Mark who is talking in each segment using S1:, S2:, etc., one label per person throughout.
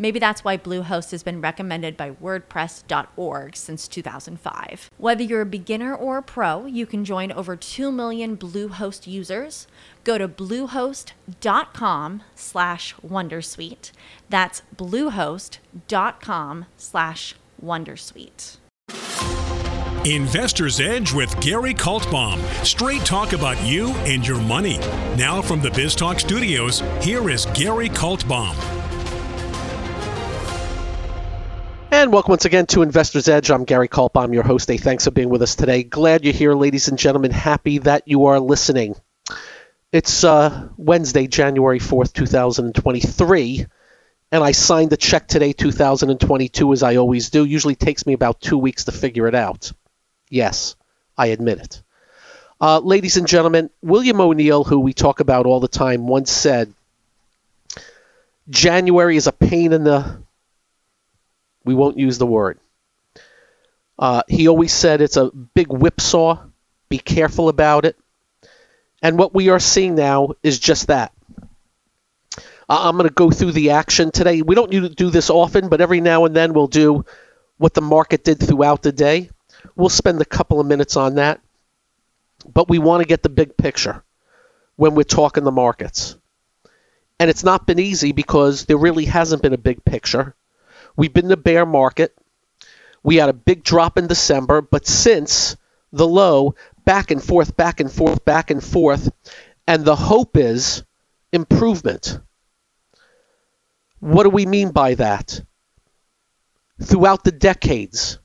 S1: Maybe that's why Bluehost has been recommended by WordPress.org since 2005. Whether you're a beginner or a pro, you can join over 2 million Bluehost users. Go to bluehost.com slash Wondersuite. That's bluehost.com slash Wondersuite.
S2: Investor's Edge with Gary Kaltbaum. Straight talk about you and your money. Now from the BizTalk studios, here is Gary Kaltbaum.
S3: And welcome once again to Investor's Edge. I'm Gary Culp. I'm your host. Hey, thanks for being with us today. Glad you're here, ladies and gentlemen. Happy that you are listening. It's uh, Wednesday, January 4th, 2023 and I signed the check today, 2022, as I always do. Usually takes me about two weeks to figure it out. Yes, I admit it. Uh, ladies and gentlemen, William O'Neill, who we talk about all the time, once said, January is a pain in the. We won't use the word. Uh, he always said it's a big whipsaw. Be careful about it. And what we are seeing now is just that. I'm going to go through the action today. We don't do this often, but every now and then we'll do what the market did throughout the day. We'll spend a couple of minutes on that. But we want to get the big picture when we're talking the markets. And it's not been easy because there really hasn't been a big picture. We've been in a bear market. We had a big drop in December, but since the low, back and forth, back and forth, back and forth. And the hope is improvement. What do we mean by that? Throughout the decades,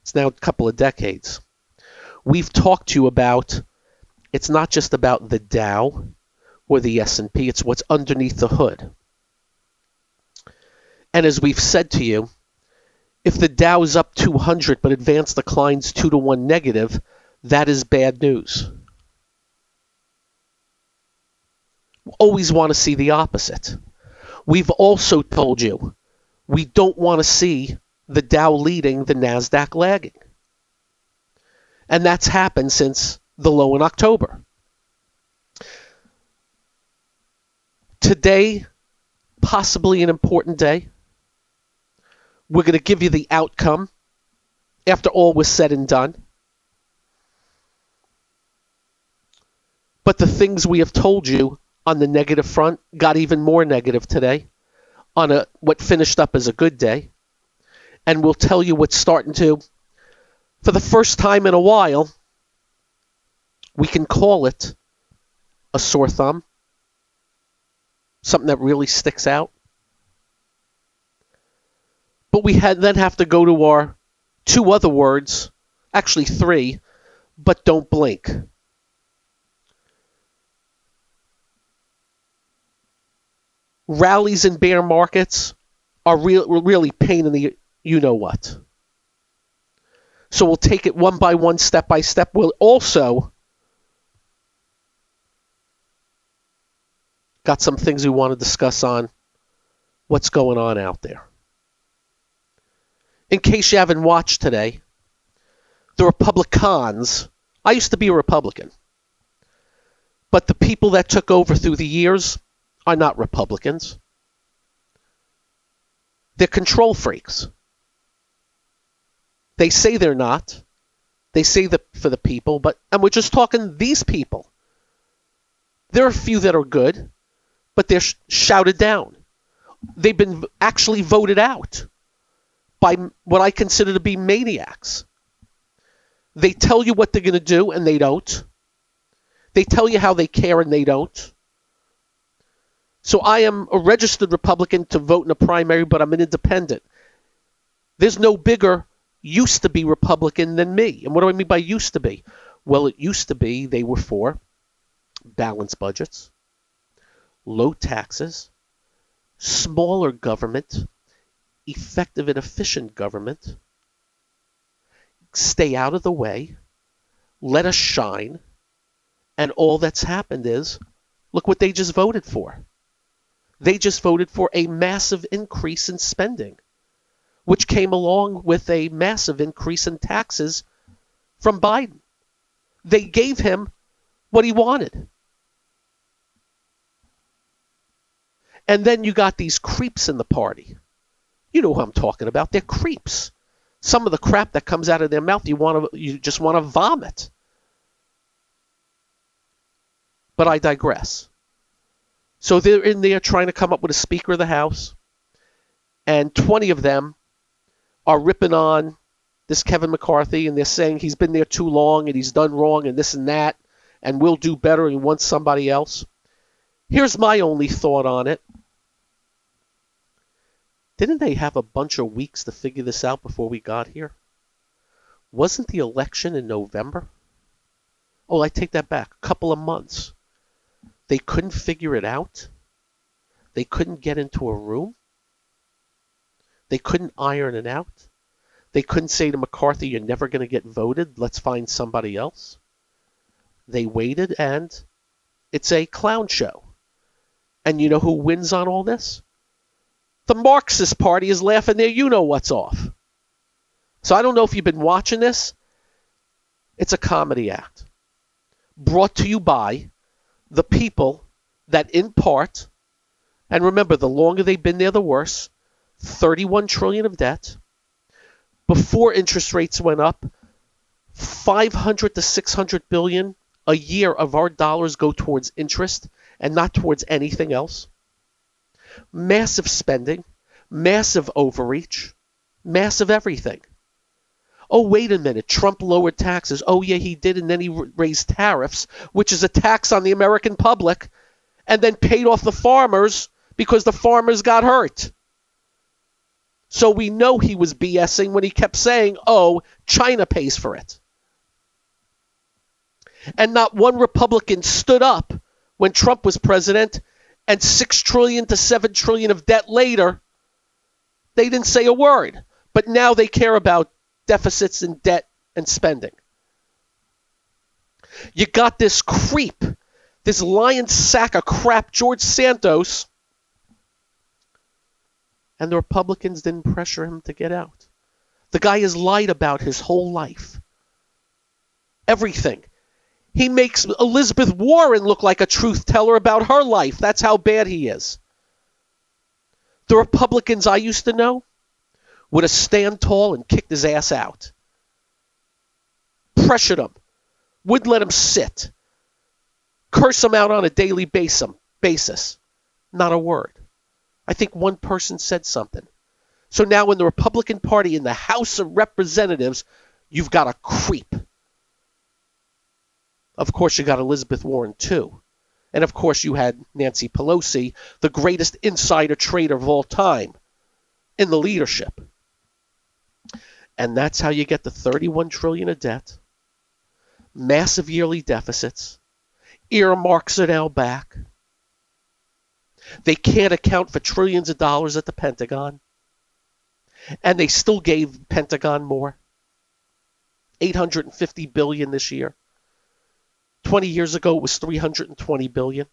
S3: it's now a couple of decades, we've talked to you about it's not just about the Dow or the S&P, it's what's underneath the hood. And as we've said to you, if the Dow is up 200 but advance declines 2 to 1 negative, that is bad news. Always want to see the opposite. We've also told you we don't want to see the Dow leading, the NASDAQ lagging. And that's happened since the low in October. Today, possibly an important day. We're going to give you the outcome after all was said and done. But the things we have told you on the negative front got even more negative today on a what finished up as a good day. And we'll tell you what's starting to for the first time in a while we can call it a sore thumb. Something that really sticks out. But we had, then have to go to our two other words, actually three, but don't blink. rallies in bear markets are real, really pain in the you know what. So we'll take it one by one, step by step. We'll also got some things we want to discuss on what's going on out there. In case you haven't watched today, the Republicans, I used to be a Republican, but the people that took over through the years, are not Republicans. They're control freaks. They say they're not. They say that for the people, but and we're just talking these people. There are a few that are good, but they're sh- shouted down. They've been actually voted out by what I consider to be maniacs. They tell you what they're going to do and they don't. They tell you how they care and they don't. So I am a registered Republican to vote in a primary, but I'm an independent. There's no bigger used to be Republican than me. And what do I mean by used to be? Well, it used to be they were for balanced budgets, low taxes, smaller government, effective and efficient government, stay out of the way, let us shine, and all that's happened is look what they just voted for. They just voted for a massive increase in spending, which came along with a massive increase in taxes from Biden. They gave him what he wanted. And then you got these creeps in the party. You know who I'm talking about. They're creeps. Some of the crap that comes out of their mouth, you want to, you just want to vomit. But I digress. So they're in there trying to come up with a Speaker of the House, and 20 of them are ripping on this Kevin McCarthy, and they're saying he's been there too long and he's done wrong and this and that, and we'll do better and want somebody else. Here's my only thought on it. Didn't they have a bunch of weeks to figure this out before we got here? Wasn't the election in November? Oh, I take that back. A couple of months. They couldn't figure it out. They couldn't get into a room. They couldn't iron it out. They couldn't say to McCarthy, You're never going to get voted. Let's find somebody else. They waited, and it's a clown show. And you know who wins on all this? The Marxist Party is laughing their you know what's off. So I don't know if you've been watching this. It's a comedy act brought to you by the people that, in part, and remember, the longer they've been there, the worse. 31 trillion of debt. Before interest rates went up, 500 to 600 billion a year of our dollars go towards interest and not towards anything else. Massive spending, massive overreach, massive everything. Oh, wait a minute. Trump lowered taxes. Oh, yeah, he did. And then he raised tariffs, which is a tax on the American public, and then paid off the farmers because the farmers got hurt. So we know he was BSing when he kept saying, oh, China pays for it. And not one Republican stood up when Trump was president and 6 trillion to 7 trillion of debt later, they didn't say a word. But now they care about deficits and debt and spending. You got this creep, this lion sack of crap, George Santos, and the Republicans didn't pressure him to get out. The guy has lied about his whole life. Everything. He makes Elizabeth Warren look like a truth teller about her life. That's how bad he is. The Republicans I used to know, would have stand tall and kicked his ass out. Pressured him. Wouldn't let him sit. Curse him out on a daily basis. Not a word. I think one person said something. So now in the Republican Party in the House of Representatives, you've got a creep. Of course, you got Elizabeth Warren too. And of course, you had Nancy Pelosi, the greatest insider trader of all time, in the leadership. And that's how you get the 31 trillion of debt, massive yearly deficits, earmarks are now back. They can't account for trillions of dollars at the Pentagon. And they still gave Pentagon more. 850 billion this year. 20 years ago it was 320 billion.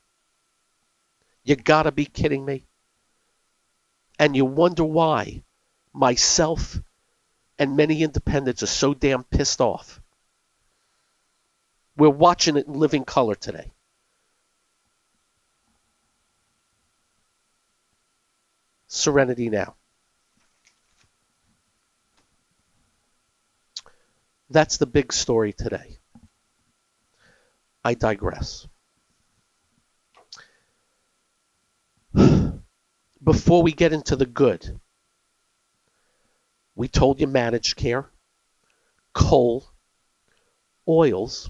S3: You got to be kidding me. And you wonder why myself and many independents are so damn pissed off. We're watching it in living color today. Serenity now. That's the big story today. I digress. Before we get into the good, we told you managed care, coal, oils.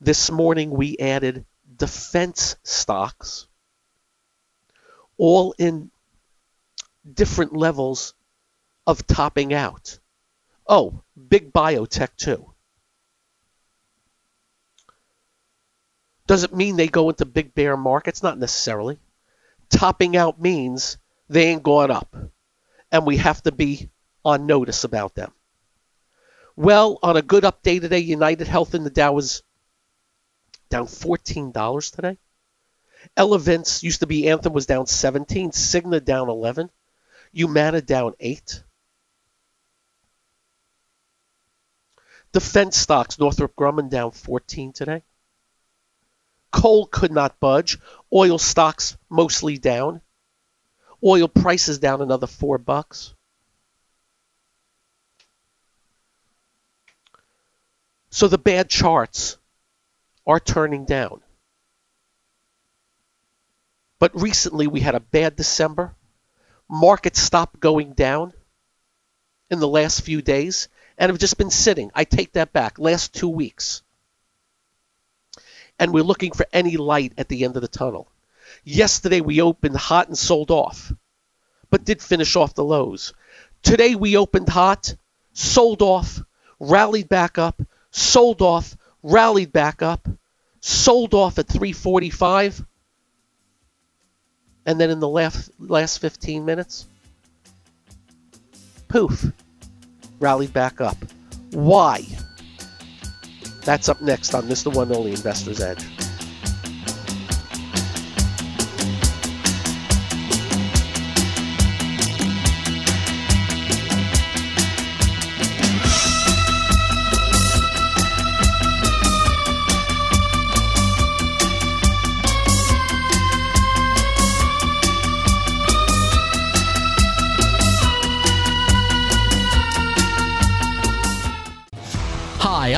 S3: This morning we added defense stocks. all in different levels of topping out. Oh, big biotech too. Does it mean they go into big bear markets? Not necessarily. Topping out means they ain't gone up, and we have to be on notice about them. Well, on a good update today, United Health in the Dow was down $14 today. Elevance used to be Anthem was down 17, Cigna down 11, Humana down 8. Defense stocks, Northrop Grumman down 14 today. Coal could not budge. Oil stocks mostly down. Oil prices down another 4 bucks. So the bad charts are turning down. But recently we had a bad December. Markets stopped going down in the last few days and have just been sitting. I take that back. Last two weeks. And we're looking for any light at the end of the tunnel. Yesterday we opened hot and sold off, but did finish off the lows. Today we opened hot, sold off, rallied back up, sold off, rallied back up, sold off at 345, and then in the last, last 15 minutes, poof, rallied back up. Why? That's up next on Mr. One Only Investor's Edge.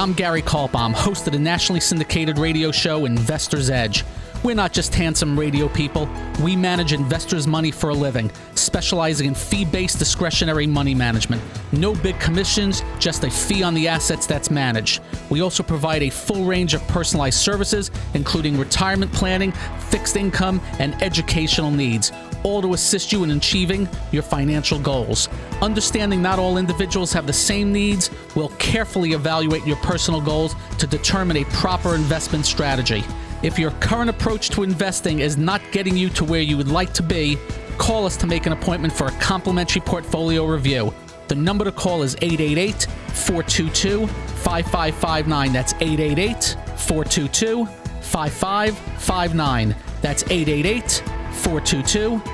S4: I'm Gary Kaltbaum, host of the nationally syndicated radio show Investor's Edge. We're not just handsome radio people. We manage investors' money for a living, specializing in fee based discretionary money management. No big commissions, just a fee on the assets that's managed. We also provide a full range of personalized services, including retirement planning, fixed income, and educational needs, all to assist you in achieving your financial goals. Understanding not all individuals have the same needs, we'll carefully evaluate your personal goals to determine a proper investment strategy. If your current approach to investing is not getting you to where you would like to be, call us to make an appointment for a complimentary portfolio review. The number to call is 888 422 5559. That's 888 422 5559. That's 888 422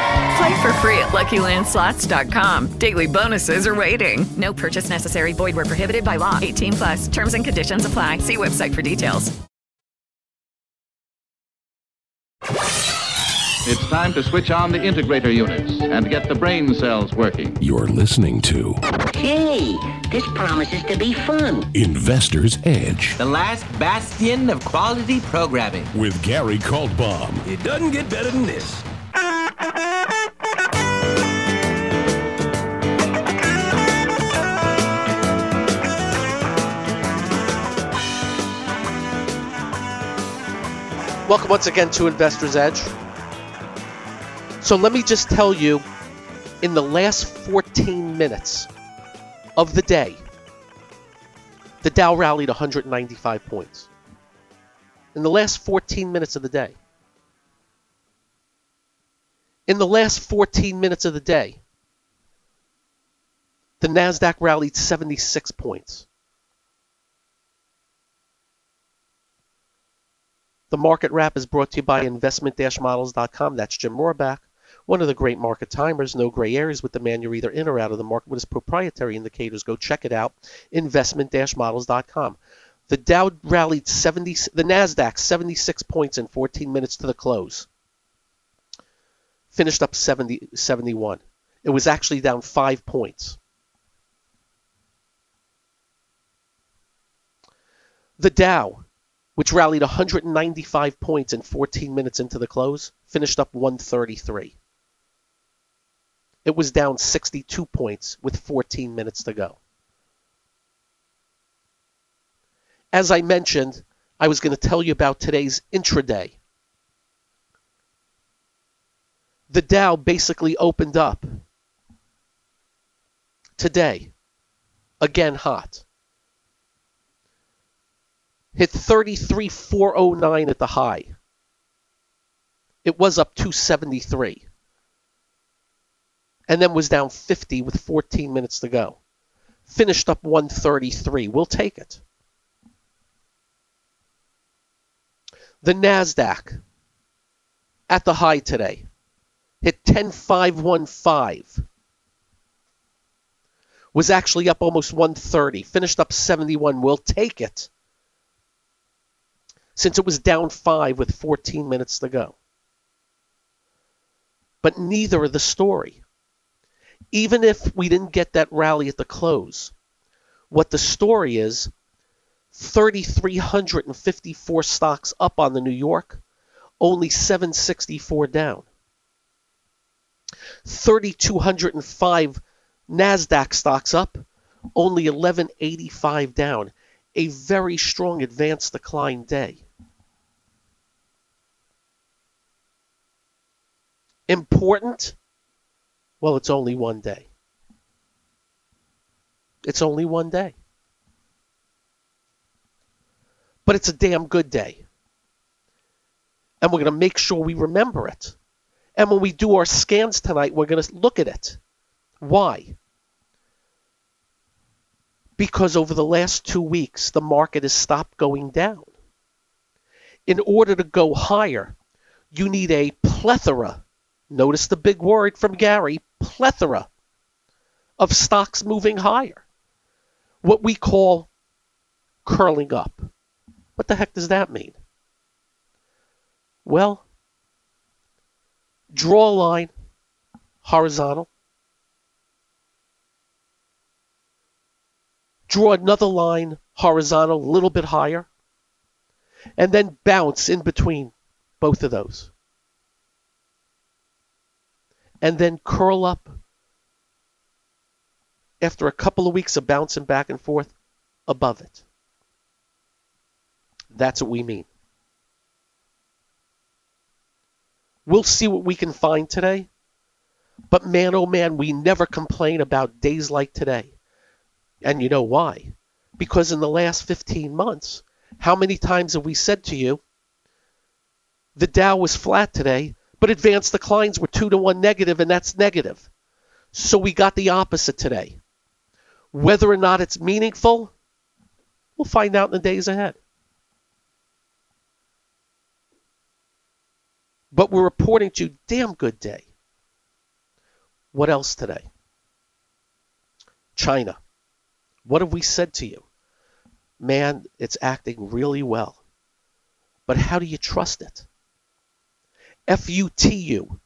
S5: Play for free at LuckyLandSlots.com. Daily bonuses are waiting. No purchase necessary. Void where prohibited by law. 18 plus. Terms and conditions apply. See website for details.
S6: It's time to switch on the integrator units and get the brain cells working.
S7: You're listening to
S8: Hey, this promises to be fun.
S7: Investor's Edge
S9: The last bastion of quality programming.
S7: with Gary Kaltbaum.
S9: It doesn't get better than this.
S3: Welcome once again to Investor's Edge. So let me just tell you, in the last 14 minutes of the day, the Dow rallied 195 points. In the last 14 minutes of the day. In the last 14 minutes of the day, the NASDAQ rallied 76 points. The market wrap is brought to you by investment-models.com. That's Jim Rohrback, one of the great market timers. No gray areas with the man. You're either in or out of the market with his proprietary indicators. Go check it out. Investment-models.com. The Dow rallied 70, the Nasdaq 76 points in 14 minutes to the close. Finished up 70, 71. It was actually down five points. The Dow which rallied 195 points in 14 minutes into the close, finished up 133. It was down 62 points with 14 minutes to go. As I mentioned, I was going to tell you about today's intraday. The Dow basically opened up today, again hot hit 33,409 at the high. It was up 273. And then was down 50 with 14 minutes to go. Finished up 133. We'll take it. The NASDAQ at the high today hit 10515. Was actually up almost 130. Finished up 71. We'll take it since it was down five with 14 minutes to go. But neither are the story. Even if we didn't get that rally at the close, what the story is 3,354 stocks up on the New York, only 764 down. 3,205 NASDAQ stocks up, only 1185 down a very strong advance decline day. Important? Well, it's only one day. It's only one day. But it's a damn good day. And we're going to make sure we remember it. And when we do our scans tonight, we're going to look at it. Why? because over the last two weeks, the market has stopped going down. In order to go higher, you need a plethora, notice the big word from Gary, plethora of stocks moving higher. What we call curling up. What the heck does that mean? Well, draw a line horizontal draw another line horizontal, a little bit higher, and then bounce in between both of those. And then curl up after a couple of weeks of bouncing back and forth above it. That's what we mean. We'll see what we can find today. But man, oh man, we never complain about days like today. And you know why? Because in the last 15 months, how many times have we said to you, the Dow was flat today, but advanced declines were 2 to 1 negative, and that's negative. So we got the opposite today. Whether or not it's meaningful, we'll find out in the days ahead. But we're reporting to damn good day. What else today? China. What have we said to you? Man, it's acting really well. But how do you trust it? FUTU,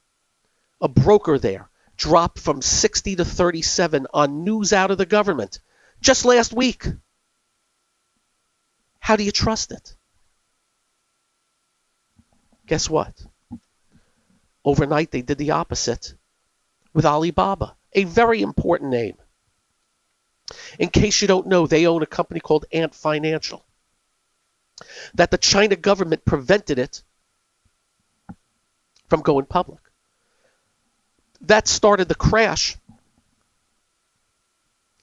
S3: a broker there, dropped from 60 to 37 on news out of the government just last week. How do you trust it? Guess what? Overnight, they did the opposite with Alibaba, a very important name. In case you don't know, they own a company called Ant Financial. That the China government prevented it from going public. That started the crash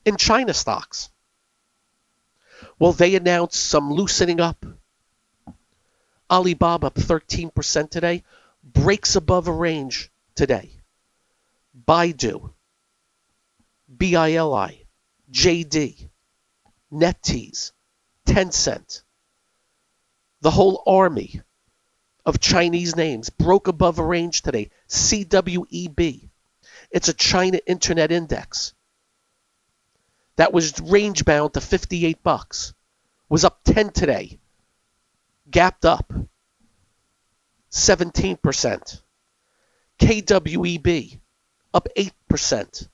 S3: in China stocks. Well, they announced some loosening up. Alibaba up 13% today, breaks above a range today. Baidu, BILI, JD, NetEase, Tencent, the whole army of Chinese names broke above a range today. CWEB. It's a China Internet Index that was range bound to 58 bucks. Was up 10 today. Gapped up 17%. KWEB up 8%.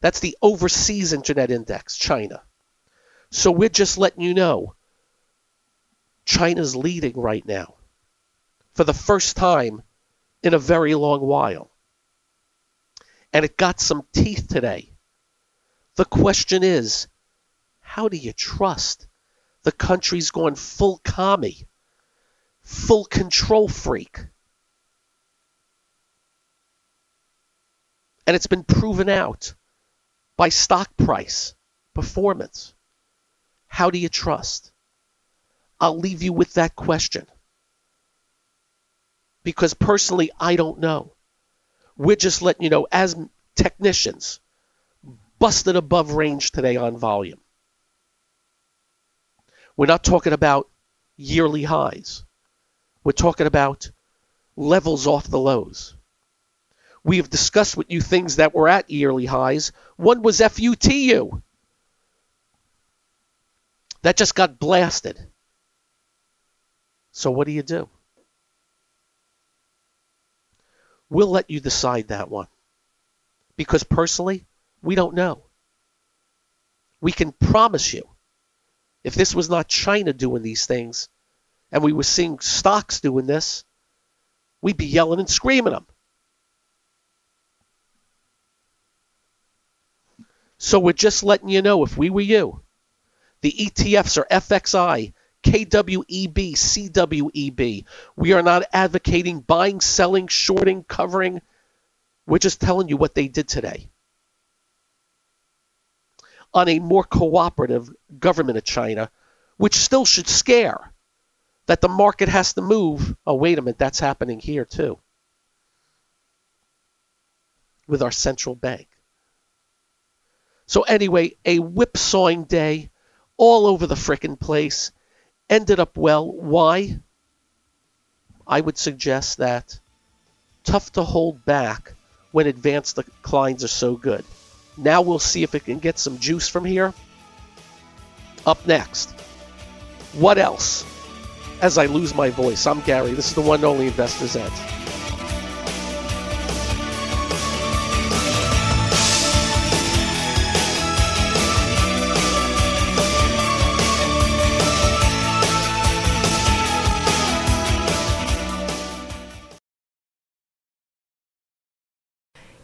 S3: That's the overseas internet index, China. So we're just letting you know China's leading right now for the first time in a very long while. And it got some teeth today. The question is how do you trust the country's going full commie, full control freak? And it's been proven out by stock price performance. How do you trust? I'll leave you with that question. Because personally, I don't know. We're just letting you know, as technicians, busted above range today on volume. We're not talking about yearly highs. We're talking about levels off the lows. We have discussed with you things that were at yearly highs. One was FUTU. That just got blasted. So what do you do? We'll let you decide that one. Because personally, we don't know. We can promise you, if this was not China doing these things, and we were seeing stocks doing this, we'd be yelling and screaming them. So we're just letting you know if we were you, the ETFs are FXI, KWEB, CWEB. We are not advocating buying, selling, shorting, covering. We're just telling you what they did today. On a more cooperative government of China, which still should scare that the market has to move. Oh, wait a minute, that's happening here too. With our central bank. So, anyway, a whipsawing day all over the frickin' place. Ended up well. Why? I would suggest that tough to hold back when advanced declines are so good. Now we'll see if it can get some juice from here. Up next. What else? As I lose my voice, I'm Gary. This is the one and only Investor's Edge.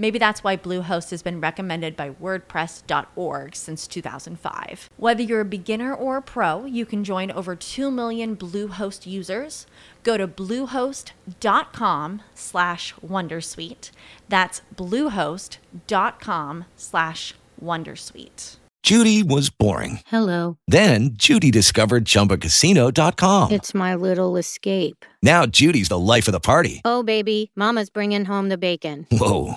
S1: Maybe that's why Bluehost has been recommended by WordPress.org since 2005. Whether you're a beginner or a pro, you can join over 2 million Bluehost users. Go to bluehost.com slash Wondersuite. That's bluehost.com slash Wondersuite.
S10: Judy was boring.
S11: Hello.
S10: Then Judy discovered ChumbaCasino.com.
S11: It's my little escape.
S10: Now Judy's the life of the party.
S11: Oh, baby, Mama's bringing home the bacon.
S10: Whoa,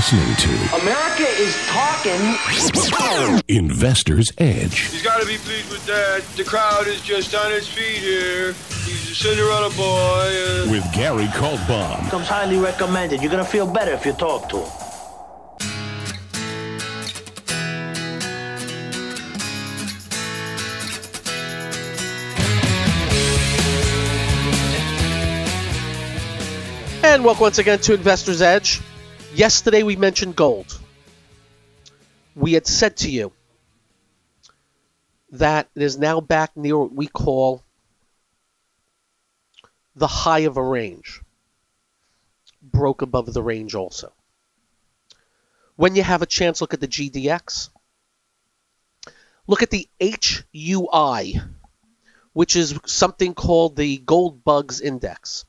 S7: Listening to
S8: America is talking.
S7: Investor's Edge.
S12: He's got to be pleased with that. The crowd is just on its feet here. He's a Cinderella boy. Uh...
S7: With Gary Kaltbaum.
S8: Comes highly recommended. You're going to feel better if you talk to him.
S3: And welcome once again to Investor's Edge. Yesterday we mentioned gold. We had said to you that it is now back near what we call the high of a range. Broke above the range also. When you have a chance, look at the GDX. Look at the HUI, which is something called the Gold Bugs Index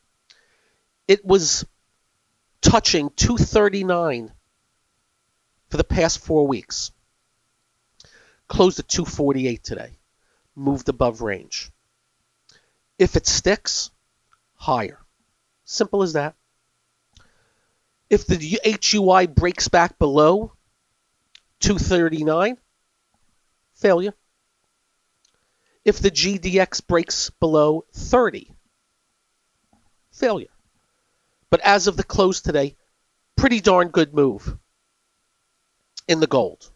S3: it was touching 239 for the past four weeks. Closed at 248 today. Moved above range. If it sticks, higher. Simple as that. If the HUI breaks back below 239, failure. If the GDX breaks below 30, failure. But as of the close today, pretty darn good move in the gold.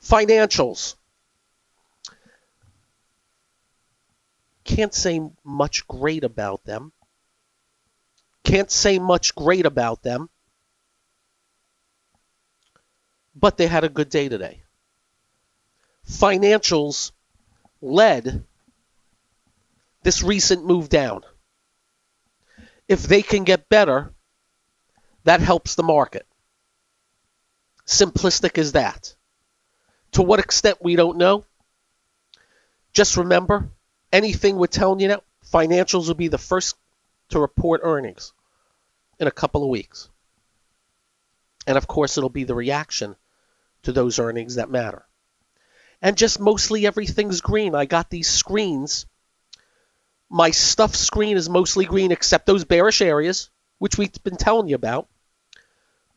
S3: Financials. Can't say much great about them. Can't say much great about them. But they had a good day today. Financials led this recent move down if they can get better, that helps the market. Simplistic as that. To what extent, we don't know. Just remember, anything we're telling you now, financials will be the first to report earnings in a couple of weeks. And of course, it'll be the reaction to those earnings that matter. And just mostly everything's green. I got these screens my stuff screen is mostly green except those bearish areas, which we've been telling you about.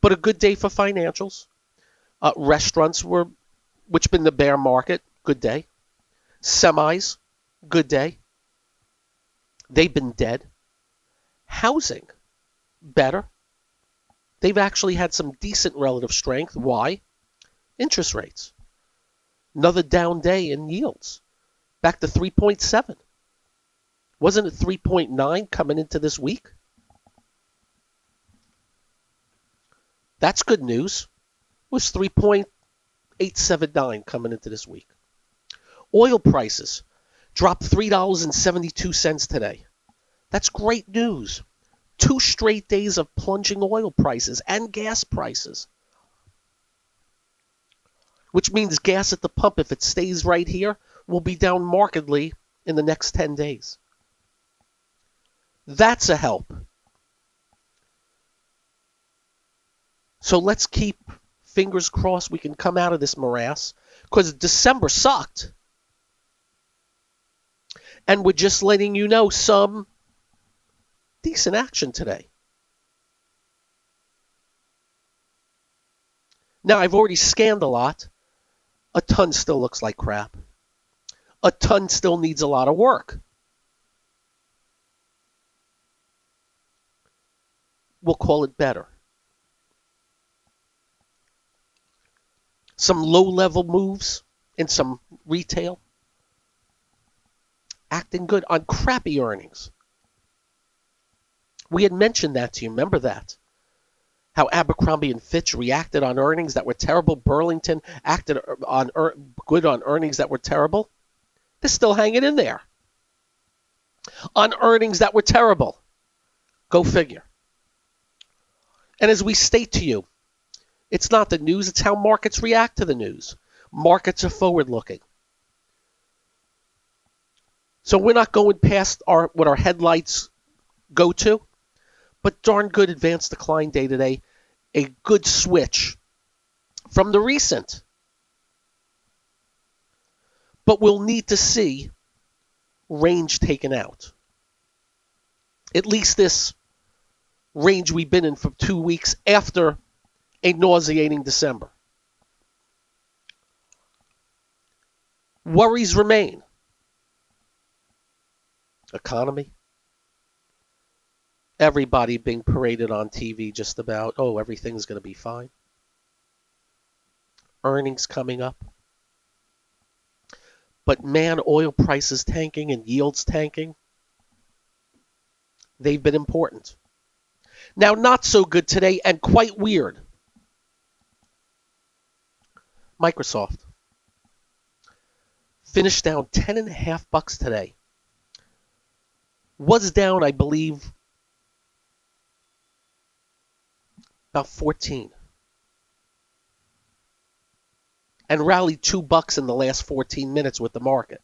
S3: But a good day for financials. Uh, restaurants were, which been the bear market, good day. Semis, good day. They've been dead. Housing, better. They've actually had some decent relative strength. Why? Interest rates. Another down day in yields, back to 3.7. Wasn't it 3.9 coming into this week? That's good news. It was 3.879 coming into this week. Oil prices dropped $3.72 today. That's great news. Two straight days of plunging oil prices and gas prices. Which means gas at the pump, if it stays right here, will be down markedly in the next 10 days. That's a help. So let's keep fingers crossed we can come out of this morass because December sucked. And we're just letting you know some decent action today. Now, I've already scanned a lot. A ton still looks like crap. A ton still needs a lot of work. We'll call it better. Some low level moves in some retail. Acting good on crappy earnings. We had mentioned that to you. Remember that? How Abercrombie and Fitch reacted on earnings that were terrible. Burlington acted on er, good on earnings that were terrible. They're still hanging in there. On earnings that were terrible. Go figure. And as we state to you, it's not the news, it's how markets react to the news. Markets are forward looking. So we're not going past our what our headlights go to, but darn good advanced decline day today. A good switch from the recent. But we'll need to see range taken out. At least this range we've been in for two weeks after a nauseating December. Worries remain. Economy. Everybody being paraded on TV just about, oh, everything's going to be fine. Earnings coming up. But man, oil prices tanking and yields tanking, they've been important. Now, not so good today and quite weird. Microsoft finished down 10 and a half bucks today. Was down, I believe, about 14. And rallied 2 bucks in the last 14 minutes with the market.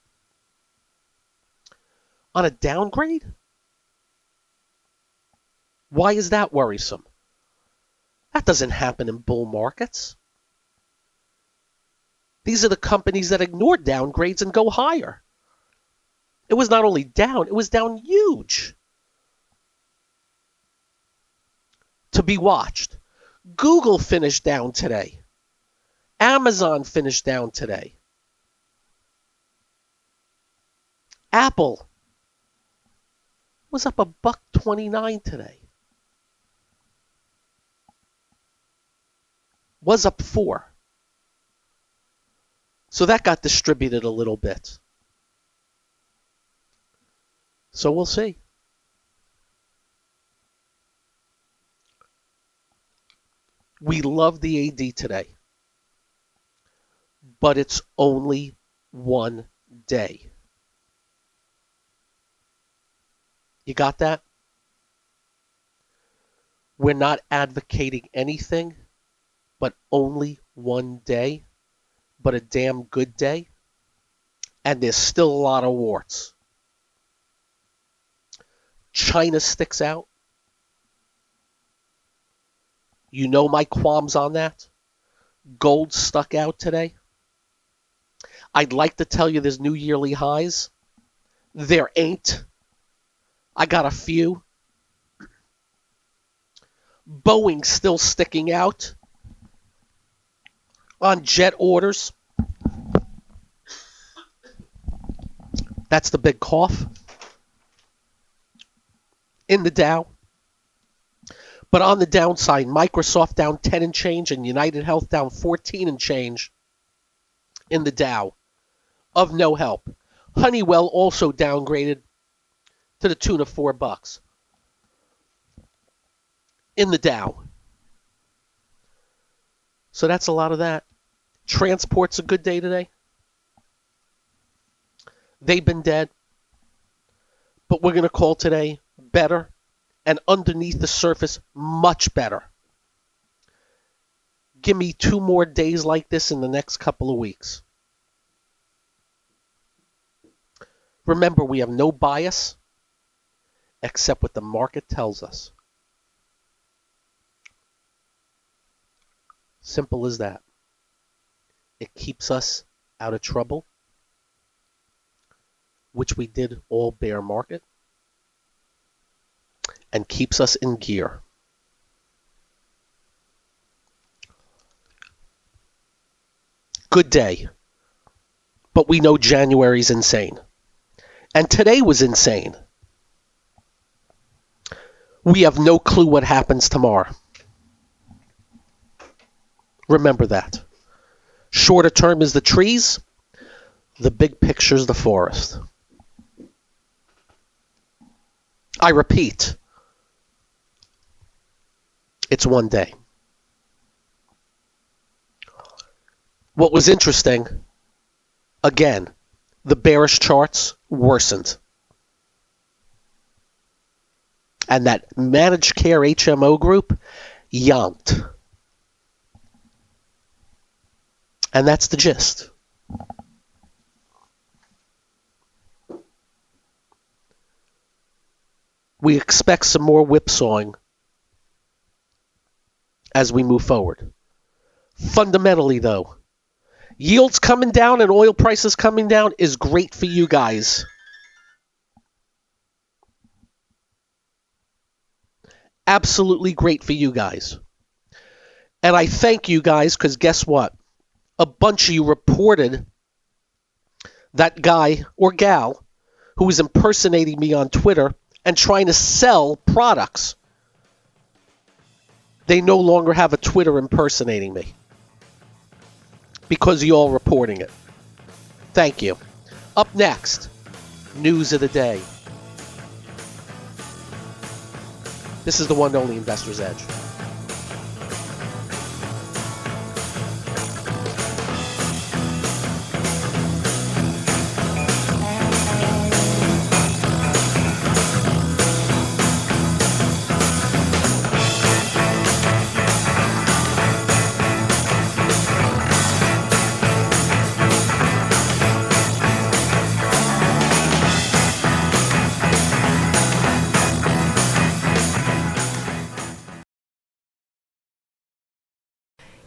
S3: On a downgrade? Why is that worrisome? That doesn't happen in bull markets. These are the companies that ignore downgrades and go higher. It was not only down, it was down huge. To be watched. Google finished down today. Amazon finished down today. Apple was up a buck 29 today. Was up 4. So that got distributed a little bit. So we'll see. We love the AD today, but it's only one day. You got that? We're not advocating anything, but only one day, but a damn good day. And there's still a lot of warts. China sticks out. You know my qualms on that. Gold stuck out today. I'd like to tell you there's new yearly highs. There ain't. I got a few. Boeing still sticking out on jet orders. That's the big cough in the Dow. But on the downside, Microsoft down 10 and change and United Health down 14 and change in the Dow of no help. Honeywell also downgraded to the tune of 4 bucks in the Dow. So that's a lot of that. Transport's a good day today. They've been dead. But we're going to call today better and underneath the surface much better. Give me two more days like this in the next couple of weeks. Remember, we have no bias except what the market tells us. Simple as that. It keeps us out of trouble, which we did all bear market, and keeps us in gear. Good day. But we know January's insane. And today was insane. We have no clue what happens tomorrow. Remember that. Shorter term is the trees, the big picture is the forest. I repeat, it's one day. What was interesting, again, the bearish charts worsened. And that managed care HMO group yanked. And that's the gist. We expect some more whipsawing as we move forward. Fundamentally, though, yields coming down and oil prices coming down is great for you guys. Absolutely great for you guys. And I thank you guys because guess what? A bunch of you reported that guy or gal who was impersonating me on Twitter and trying to sell products. They no longer have a Twitter impersonating me because you all reporting it. Thank you. Up next, news of the day. This is the one and only Investor's Edge.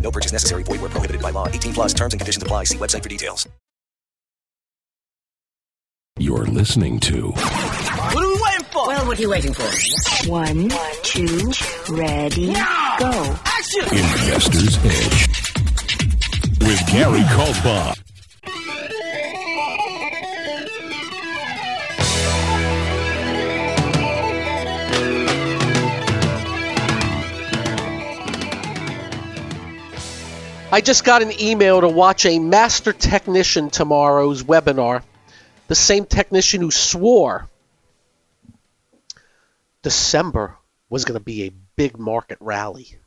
S13: No purchase necessary. Void where prohibited by law. 18 plus terms and conditions apply. See website for details.
S2: You're listening to
S8: What are we waiting for?
S14: Well, what are you waiting for? One, two, ready, go.
S8: Action!
S2: Investor's Edge with Gary Kaltbaum.
S3: I just got an email to watch a master technician tomorrow's webinar. The same technician who swore December was going to be a big market rally.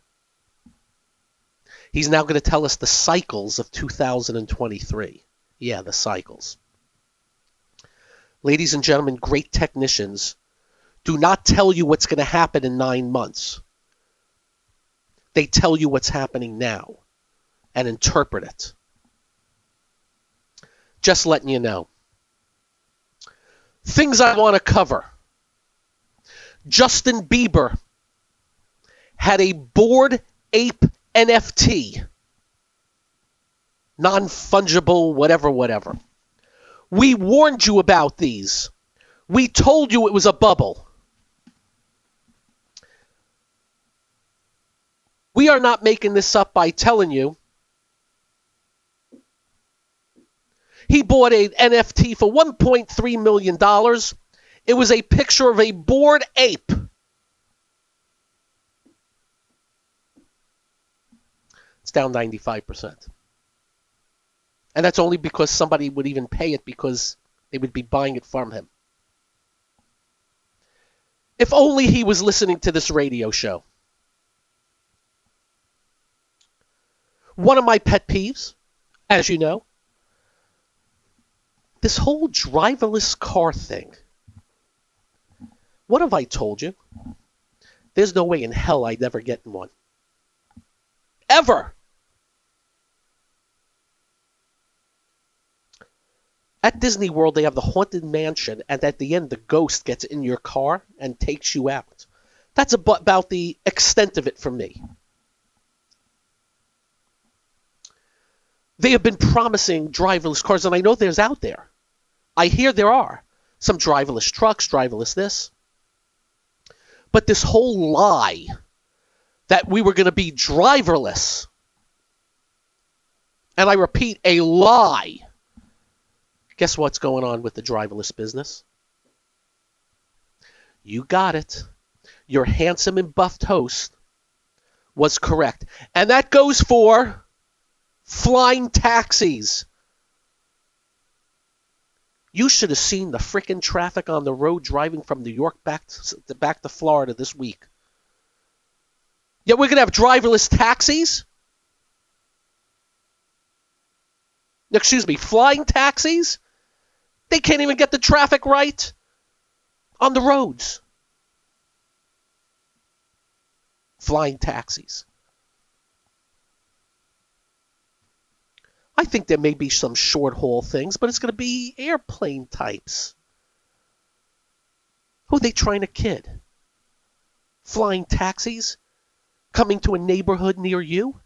S3: He's now going to tell us the cycles of 2023. Yeah, the cycles. Ladies and gentlemen, great technicians do not tell you what's going to happen in nine months. They tell you what's happening now and interpret it. Just letting you know. Things I want to cover. Justin Bieber had a Bored Ape NFT. Non fungible, whatever, whatever. We warned you about these. We told you it was a bubble. We are not making this up by telling you. He bought a NFT for $1.3 million. It was a picture of a bored ape. It's down 95%. And that's only because somebody would even pay it because they would be buying it from him. If only he was listening to this radio show. One of my pet peeves, as you know, this whole driverless car thing. What have I told you? There's no way in hell I'd ever get in one. Ever! At Disney World, they have the Haunted Mansion, and at the end, the ghost gets in your car and takes you out. That's about the extent of it for me. They have been promising driverless cars, and I know there's out there. I hear there are some driverless trucks, driverless this. But this whole lie that we were going to be driverless, and I repeat, a lie. Guess what's going on with the driverless business? You got it. Your handsome and buffed host was correct. And that goes for flying taxis. You should have seen the frickin' traffic on the road driving from New York back to, back to Florida this week. Yet we're going to have driverless taxis? Excuse me, flying taxis? They can't even get the traffic right on the roads. Flying taxis. I think there may be some short haul things, but it's going to be airplane types. Who are they trying to kid? Flying taxis? Coming to a neighborhood near you?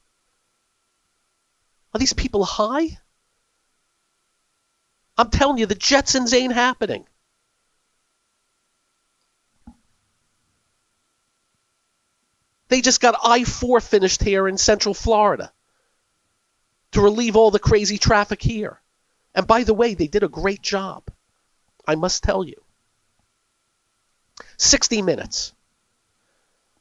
S3: Are these people high? I'm telling you, the Jetsons ain't happening. They just got I 4 finished here in Central Florida to relieve all the crazy traffic here. And by the way, they did a great job. I must tell you. 60 Minutes.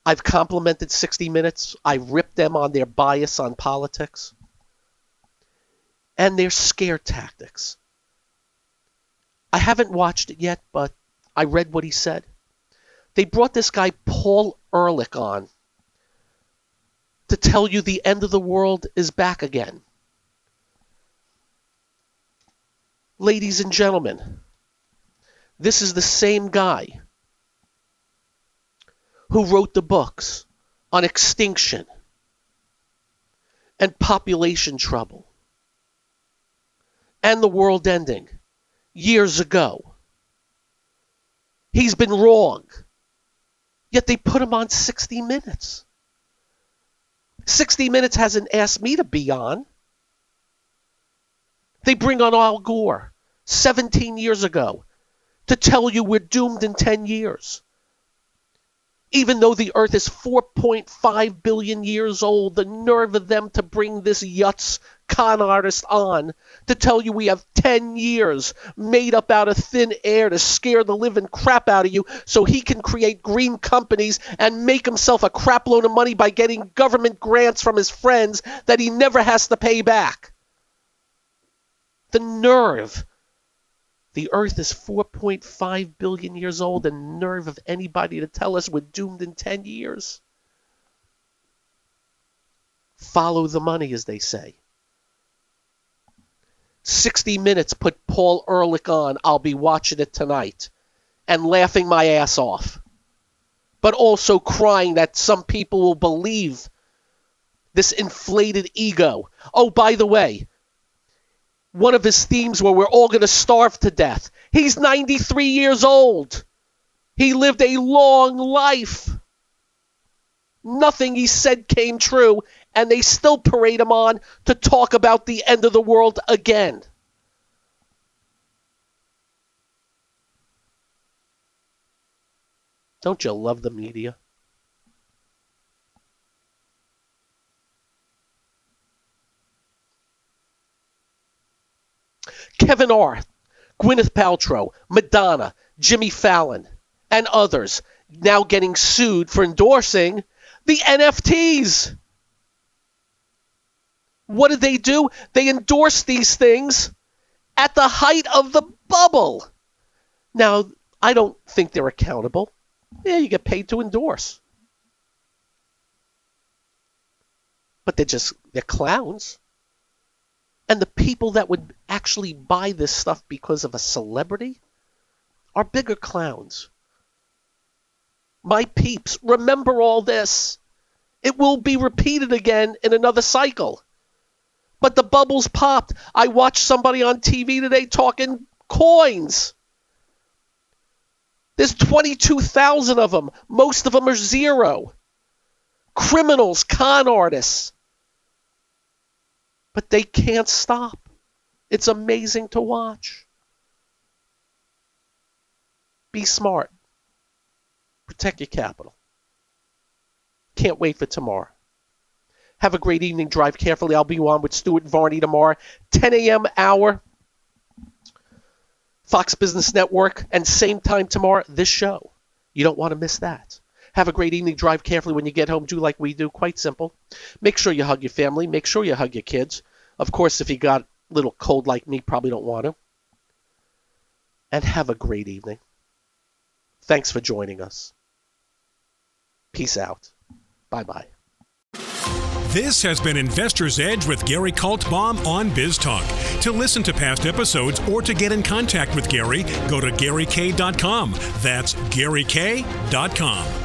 S3: I've complimented 60 Minutes. I ripped them on their bias on politics and their scare tactics. I haven't watched it yet, but I read what he said. They brought this guy Paul Ehrlich on to tell you the end of the world is back again. Ladies and gentlemen, this is the same guy who wrote the books on extinction and population trouble and the world ending years ago. He's been wrong. Yet they put him on 60 Minutes. 60 Minutes hasn't asked me to be on. They bring on Al Gore 17 years ago to tell you we're doomed in 10 years. Even though the Earth is 4.5 billion years old, the nerve of them to bring this Yutz con artist on to tell you we have 10 years made up out of thin air to scare the living crap out of you so he can create green companies and make himself a crap load of money by getting government grants from his friends that he never has to pay back. The nerve. The earth is 4.5 billion years old, and nerve of anybody to tell us we're doomed in 10 years. Follow the money, as they say. 60 Minutes put Paul Ehrlich on. I'll be watching it tonight and laughing my ass off. But also crying that some people will believe this inflated ego. Oh, by the way, one of his themes where we're all going to starve to death. He's 93 years old. He lived a long life. Nothing he said came true, and they still parade him on to talk about the end of the world again. Don't you love the media? Kevin Hart, Gwyneth Paltrow, Madonna, Jimmy Fallon, and others now getting sued for endorsing the NFTs. What did they do? They endorsed these things at the height of the bubble. Now, I don't think they're accountable. Yeah, you get paid to endorse. But they're just, they're clowns. And the people that would actually buy this stuff because of a celebrity are bigger clowns. My peeps, remember all this. It will be repeated again in another cycle. But the bubbles popped. I watched somebody on TV today talking coins. There's 22,000 of them. Most of them are zero. Criminals, con artists but they can't stop. It's amazing to watch. Be smart. Protect your capital. Can't wait for tomorrow. Have a great evening. Drive carefully. I'll be on with Stuart Varney tomorrow, 10 a.m. hour, Fox Business Network, and same time tomorrow, this show. You don't want to miss that. Have a great evening. Drive carefully when you get home. Do like we do. Quite simple. Make sure you hug your family. Make sure you hug your kids. Of course, if you got a little cold like me, probably don't want to. And have a great evening. Thanks for joining us. Peace out. Bye bye.
S2: This has been Investor's Edge with Gary Kaltbaum on BizTalk. To listen to past episodes or to get in contact with Gary, go to GaryK.com. That's GaryK.com.